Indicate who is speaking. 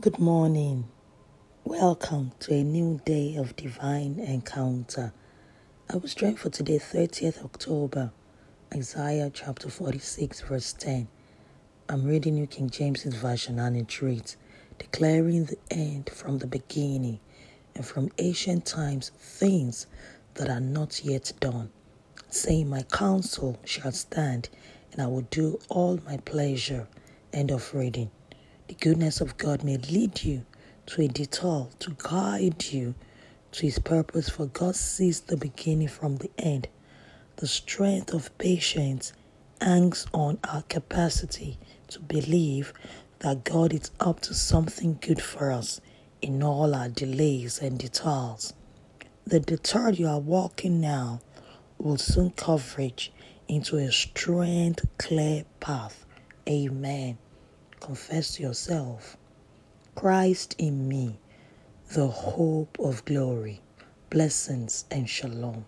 Speaker 1: Good morning. Welcome to a new day of divine encounter. I was praying for today, 30th October, Isaiah chapter 46, verse 10. I'm reading New King James Version and it reads, declaring the end from the beginning and from ancient times things that are not yet done, saying, My counsel shall stand, and I will do all my pleasure. End of reading. The goodness of God may lead you to a detour to guide you to His purpose, for God sees the beginning from the end. The strength of patience hangs on our capacity to believe that God is up to something good for us in all our delays and detours. The detour you are walking now will soon converge into a strength clear path. Amen. Confess yourself Christ in me, the hope of glory. Blessings and shalom.